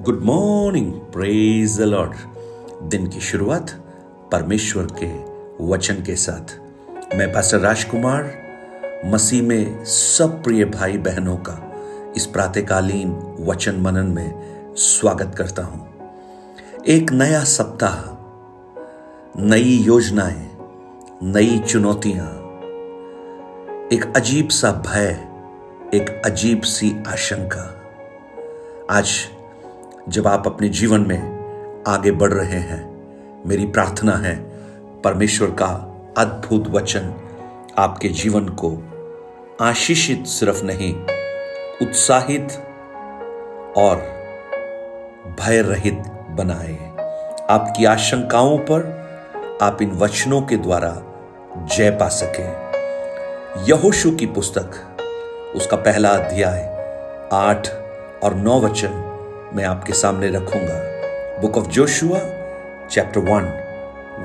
Good morning, praise the Lord. दिन की शुरुआत परमेश्वर के वचन के साथ। मैं पास्टर राजकुमार, मसीह में सब प्रिय भाई बहनों का इस प्रातकालीन वचन मनन में स्वागत करता हूँ। एक नया सप्ताह, नई योजनाएँ, नई चुनौतियाँ, एक अजीब सा भय, एक अजीब सी आशंका। आज जब आप अपने जीवन में आगे बढ़ रहे हैं, मेरी प्रार्थना है, परमेश्वर का अद्भुत वचन आपके जीवन को आशीषित सिर्फ़ नहीं, उत्साहित और भय रहित बनाए। आपकी आशंकाओं पर आप इन वचनों के द्वारा जय पा सके। यहोशु की पुस्तक, उसका पहला अध्याय, आठ और नौ वचन मैं आपके सामने रखूँगा। Book of Joshua chapter one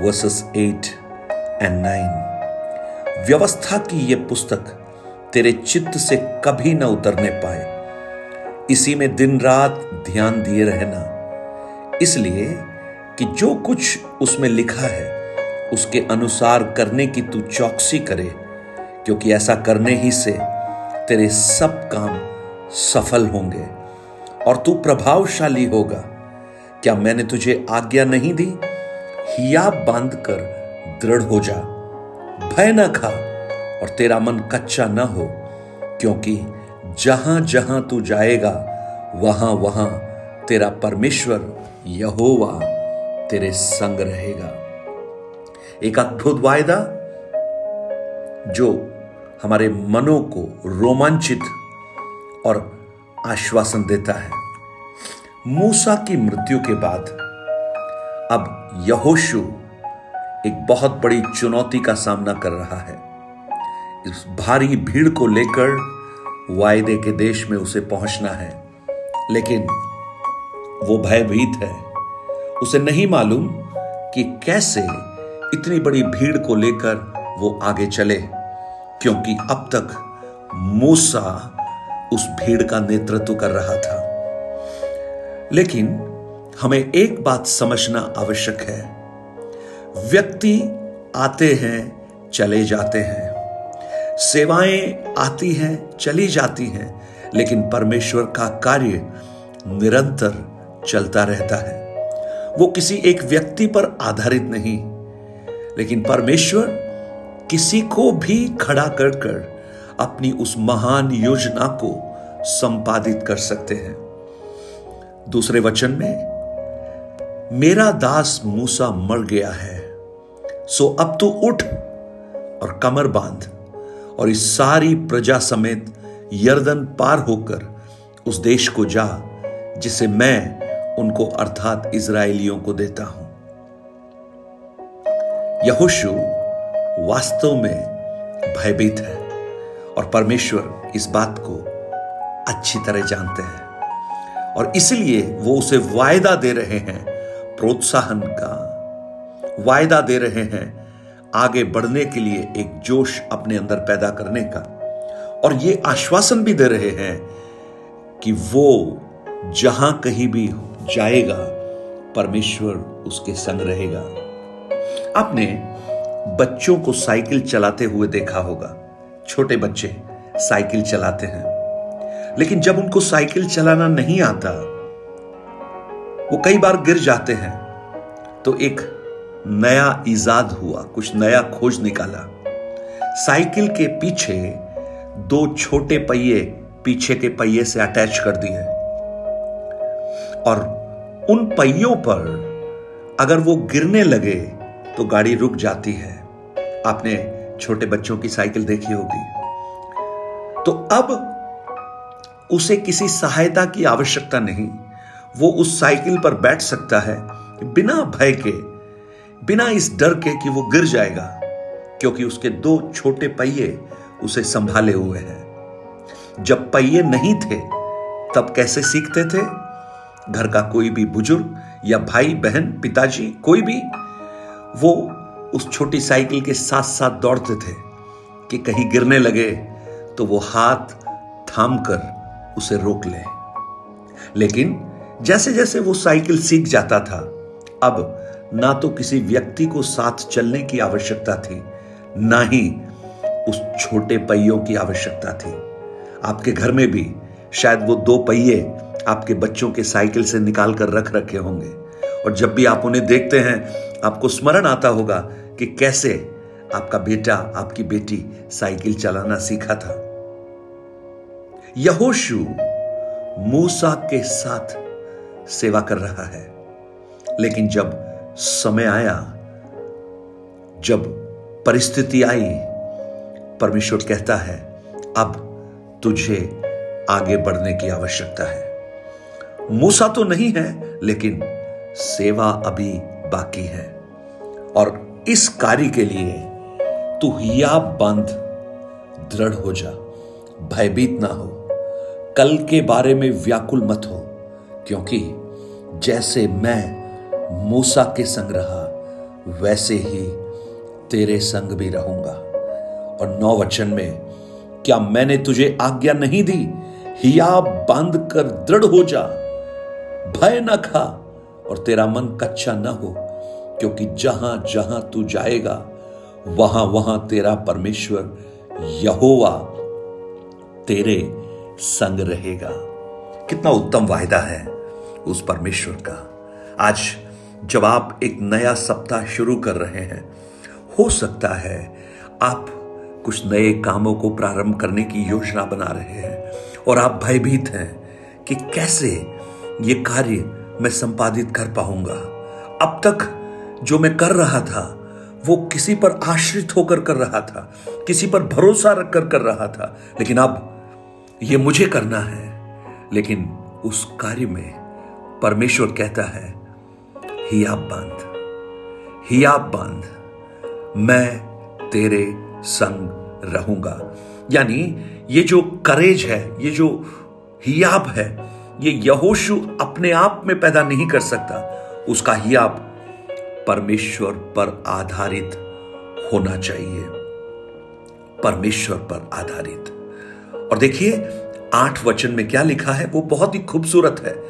verses eight and nine व्यवस्था की यह पुस्तक तेरे चित्त से कभी न उतरने पाए। इसी में दिन रात ध्यान दिए रहना। इसलिए कि जो कुछ उसमें लिखा है, उसके अनुसार करने की तू चौकसी करे, क्योंकि ऐसा करने ही से तेरे सब काम सफल होंगे। और तू प्रभावशाली होगा। क्या मैंने तुझे आज्ञा नहीं दी? हिया बाँध कर दृढ़ हो जा। भय न खा और तेरा मन कच्चा न हो, क्योंकि जहाँ जहाँ तू जाएगा वहाँ वहाँ तेरा परमेश्वर यहोवा तेरे संग रहेगा। एक अद्भुत वायदा जो हमारे मनों को रोमांचित और आश्वासन देता है। मूसा की मृत्यु के बाद अब यहोशु एक बहुत बड़ी चुनौती का सामना कर रहा है। इस भारी भीड़ को लेकर वायदे के देश में उसे पहुँचना है। लेकिन वो भयभीत है। उसे नहीं मालूम कि कैसे इतनी बड़ी भीड़ को लेकर वो आगे चले, क्योंकि अब तक मूसा उस भीड़ का नेतृत्व कर रहा था। लेकिन हमें एक बात समझना आवश्यक है। व्यक्ति आते हैं, चले जाते हैं। सेवाएँ आती हैं, चली जाती हैं, लेकिन परमेश्वर का कार्य निरंतर चलता रहता है। वो किसी एक व्यक्ति पर आधारित नहीं, लेकिन परमेश्वर किसी को भी खड़ा कर कर अपनी उस महान योजना को संपादित कर सकते हैं। दूसरे वचन में, मेरा दास मूसा मर गया है, सो अब तू उठ और कमर बाँध और इस सारी प्रजा समेत यर्दन पार होकर उस देश को जा, जिसे मैं उनको अर्थात इसराइलियों को देता हूँ। यहोशु वास्तव में भयभीत है। और परमेश्वर इस बात को अच्छी तरह जानते हैं। और इसलिए वो उसे वायदा दे रहे हैं प्रोत्साहन का। वायदा दे रहे हैं आगे बढ़ने के लिए एक जोश अपने अंदर पैदा करने का। और ये आश्वासन भी दे रहे हैं कि वो जहाँ कहीं भी जाएगा, परमेश्वर उसके संग रहेगा। आपने बच्चों को साइकिल चलाते हुए देखा होगा। छोटे बच्चे साइकिल चलाते हैं। लेकिन जब उनको साइकिल चलाना नहीं आता, वो कई बार गिर जाते हैं। तो एक नया ईजाद हुआ, कुछ नया खोज निकाला। साइकिल के पीछे दो छोटे पहिए पीछे के पहिए से अटैच कर दिए। और उन पहियों पर अगर वो गिरने लगे तो गाड़ी रुक जाती है। आपने छोटे बच्चों की साइकिल देखी होगी। तो अब उसे किसी सहायता की आवश्यकता नहीं, वो उस साइकिल पर बैठ सकता है बिना भय के, बिना इस डर के कि वो गिर जाएगा, क्योंकि उसके दो छोटे पहिए उसे संभाले हुए हैं। जब पहिए नहीं थे, तब कैसे सीखते थे? घर का कोई भी बुज़ुर्ग या भाई बहन पिताजी, कोई भी, वो उस छोटी साइकिल के साथ साथ दौड़ते थे कि कहीं गिरने लगे तो वो हाथ थाम कर उसे रोक ले। लेकिन जैसे जैसे वो साइकिल सीख जाता था, अब ना तो किसी व्यक्ति को साथ चलने की आवश्यकता थी, ना ही उस छोटे पहियों की आवश्यकता थी। आपके घर में भी शायद वो दो पहिए आपके बच्चों के साइकिल से निकाल कर रख रखे होंगे। और जब भी आप उन्हें देखते हैं, आपको स्मरण आता होगा कि कैसे आपका बेटा, आपकी बेटी साइकिल चलाना सीखा था। यहोशु मूसा के साथ सेवा कर रहा है। लेकिन जब समय आया, जब परिस्थिति आई, परमेश्वर कहता है, अब तुझे आगे बढ़ने की आवश्यकता है। मूसा तो नहीं है, लेकिन सेवा अभी बाकी है। और इस कार्य के लिए तू हिया बंद, दृढ़ हो जा, भयभीत ना हो। कल के बारे में व्याकुल मत हो, क्योंकि जैसे मैं मूसा के संग रहा, वैसे ही तेरे संग भी रहूँगा। और नौ वचन में, क्या मैंने तुझे आज्ञा नहीं दी? हिया बाँध कर, दृढ़ हो जा, भय न खा, और तेरा मन कच्चा न हो। क्योंकि जहाँ जहाँ तू जाएगा, वहाँ वहाँ तेरा परमेश्वर यहोवा तेरे संग रहेगा। कितना उत्तम वायदा है उस परमेश्वर का। आज जब आप एक नया सप्ताह शुरू कर रहे हैं, हो सकता है आप कुछ नए कामों को प्रारंभ करने की योजना बना रहे हैं और आप भयभीत हैं कि कैसे ये कार्य मैं संपादित कर पाऊँगा। अब तक जो मैं कर रहा था, वो किसी पर आश्रित होकर कर रहा था, किसी पर भरोसा रखकर कर रहा था। लेकिन अब ये मुझे करना है। लेकिन उस कार्य में परमेश्वर कहता है, हियाब बाँध हियाब बाँध, मैं तेरे संग रहूँगा। यानी ये जो करेज है, ये जो हियाब है, ये यहोशु अपने आप में पैदा नहीं कर सकता। उसका हियाब परमेश्वर पर आधारित होना चाहिए। परमेश्वर पर आधारित। और देखिए, आठ वचन में क्या लिखा है? वो बहुत ही खूबसूरत है।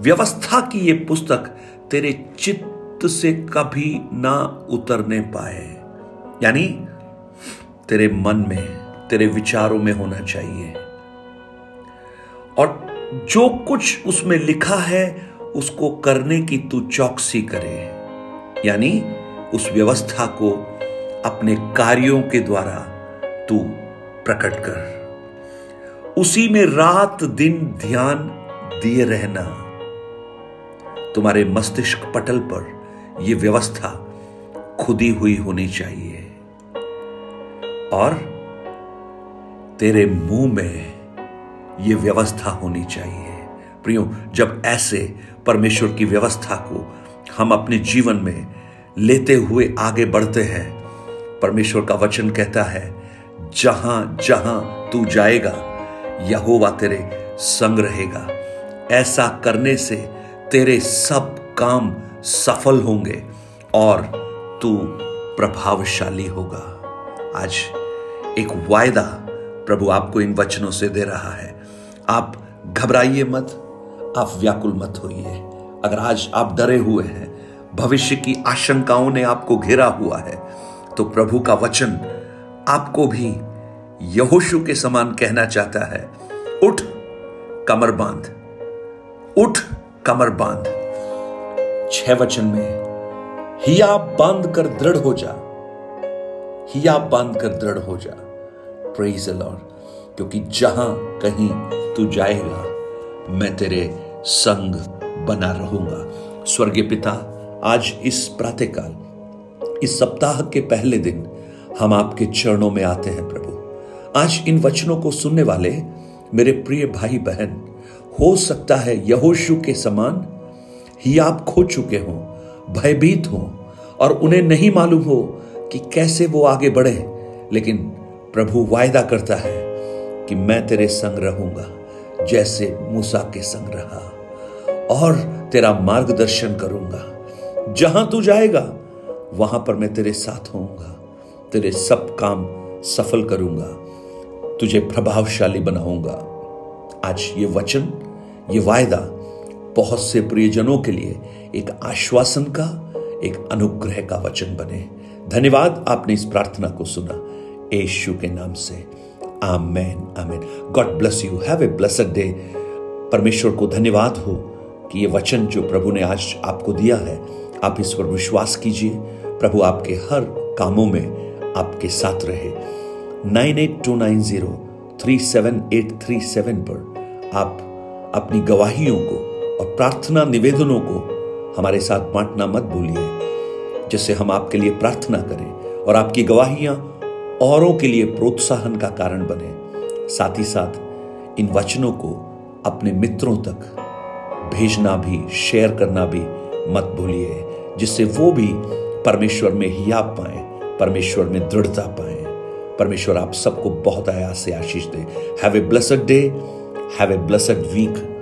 व्यवस्था की ये पुस्तक तेरे चित्त से कभी ना उतरने पाए। यानी तेरे मन में, तेरे विचारों में होना चाहिए। और जो कुछ उसमें लिखा है, उसको करने की तू चौकसी करे। यानी उस व्यवस्था को अपने कार्यों के द्वारा तू प्रकट कर। उसी में रात दिन ध्यान दिए रहना। तुम्हारे मस्तिष्क पटल पर यह व्यवस्था खुदी हुई होनी चाहिए। और तेरे मुँह में यह व्यवस्था होनी चाहिए। प्रियो, जब ऐसे परमेश्वर की व्यवस्था को हम अपने जीवन में लेते हुए आगे बढ़ते हैं। परमेश्वर का वचन कहता है, जहाँ जहाँ तू जाएगा, यहोवा तेरे संग रहेगा। ऐसा करने से तेरे सब काम सफल होंगे और तू प्रभावशाली होगा। आज एक वायदा प्रभु आपको इन वचनों से दे रहा है। आप घबराइए मत, आप व्याकुल मत होइए। अगर आज आप डरे हुए हैं, भविष्य की आशंकाओं ने आपको घेरा हुआ है तो प्रभु का वचन आपको भी यहोशु के समान कहना चाहता है, उठ, कमर बाँध, उठ, कमर बाँध। छह वचन में, हिया बाँध कर दृढ़ हो जा, हिया बाँध कर दृढ़ हो जा प्रेज लॉर्ड क्योंकि जहाँ कहीं तू जाएगा, मैं तेरे संग बना रहूँगा। स्वर्गीय पिता, आज इस प्रातःकाल, इस सप्ताह के पहले दिन हम आपके चरणों में आते हैं प्रभु। आज इन वचनों को सुनने वाले मेरे प्रिय भाई बहन हो सकता है यहोशु के समान ही आप खो चुके हों, भयभीत हों, और उन्हें नहीं मालूम हो कि कैसे वो आगे बढ़े, लेकिन प्रभु वायदा करता है कि मैं तेरे संग रहूँगा, जैसे मूसा के संग रहा। और तेरा मार्गदर्शन करूँगा। जहाँ तू जाएगा, वहाँ पर मैं तेरे साथ होऊँगा। तेरे सब काम सफल करूँगा। तुझे प्रभावशाली बनाऊँगा। आज ये वचन, ये वायदा बहुत से प्रियजनों के लिए एक आश्वासन का, एक अनुग्रह का वचन बने। धन्यवाद, आपने इस प्रार्थना को सुना। यीशु के नाम से। Amen amen. God bless you. Have a blessed day. परमेश्वर को धन्यवाद हो। कि ये वचन जो प्रभु ने आज आपको दिया है, आप इस पर विश्वास कीजिए। प्रभु आपके हर कामों में आपके साथ रहे। Nine eight two nine zero three seven eight three seven पर आप अपनी गवाहियों को और प्रार्थना निवेदनों को हमारे साथ बांटना मत भूलिए, जिससे हम आपके लिए प्रार्थना करें और आपकी गवाहियाँ औरों के लिए प्रोत्साहन का कारण बने। साथ ही साथ इन वचनों को अपने मित्रों तक भेजना भी शेयर करना भी मत भूलिए, जिससे वो भी परमेश्वर में ही आप पाए, परमेश्वर में दृढ़ता पाए। परमेश्वर आप सबको बहुत आयास से आशीष दे। Have a blessed day have a blessed week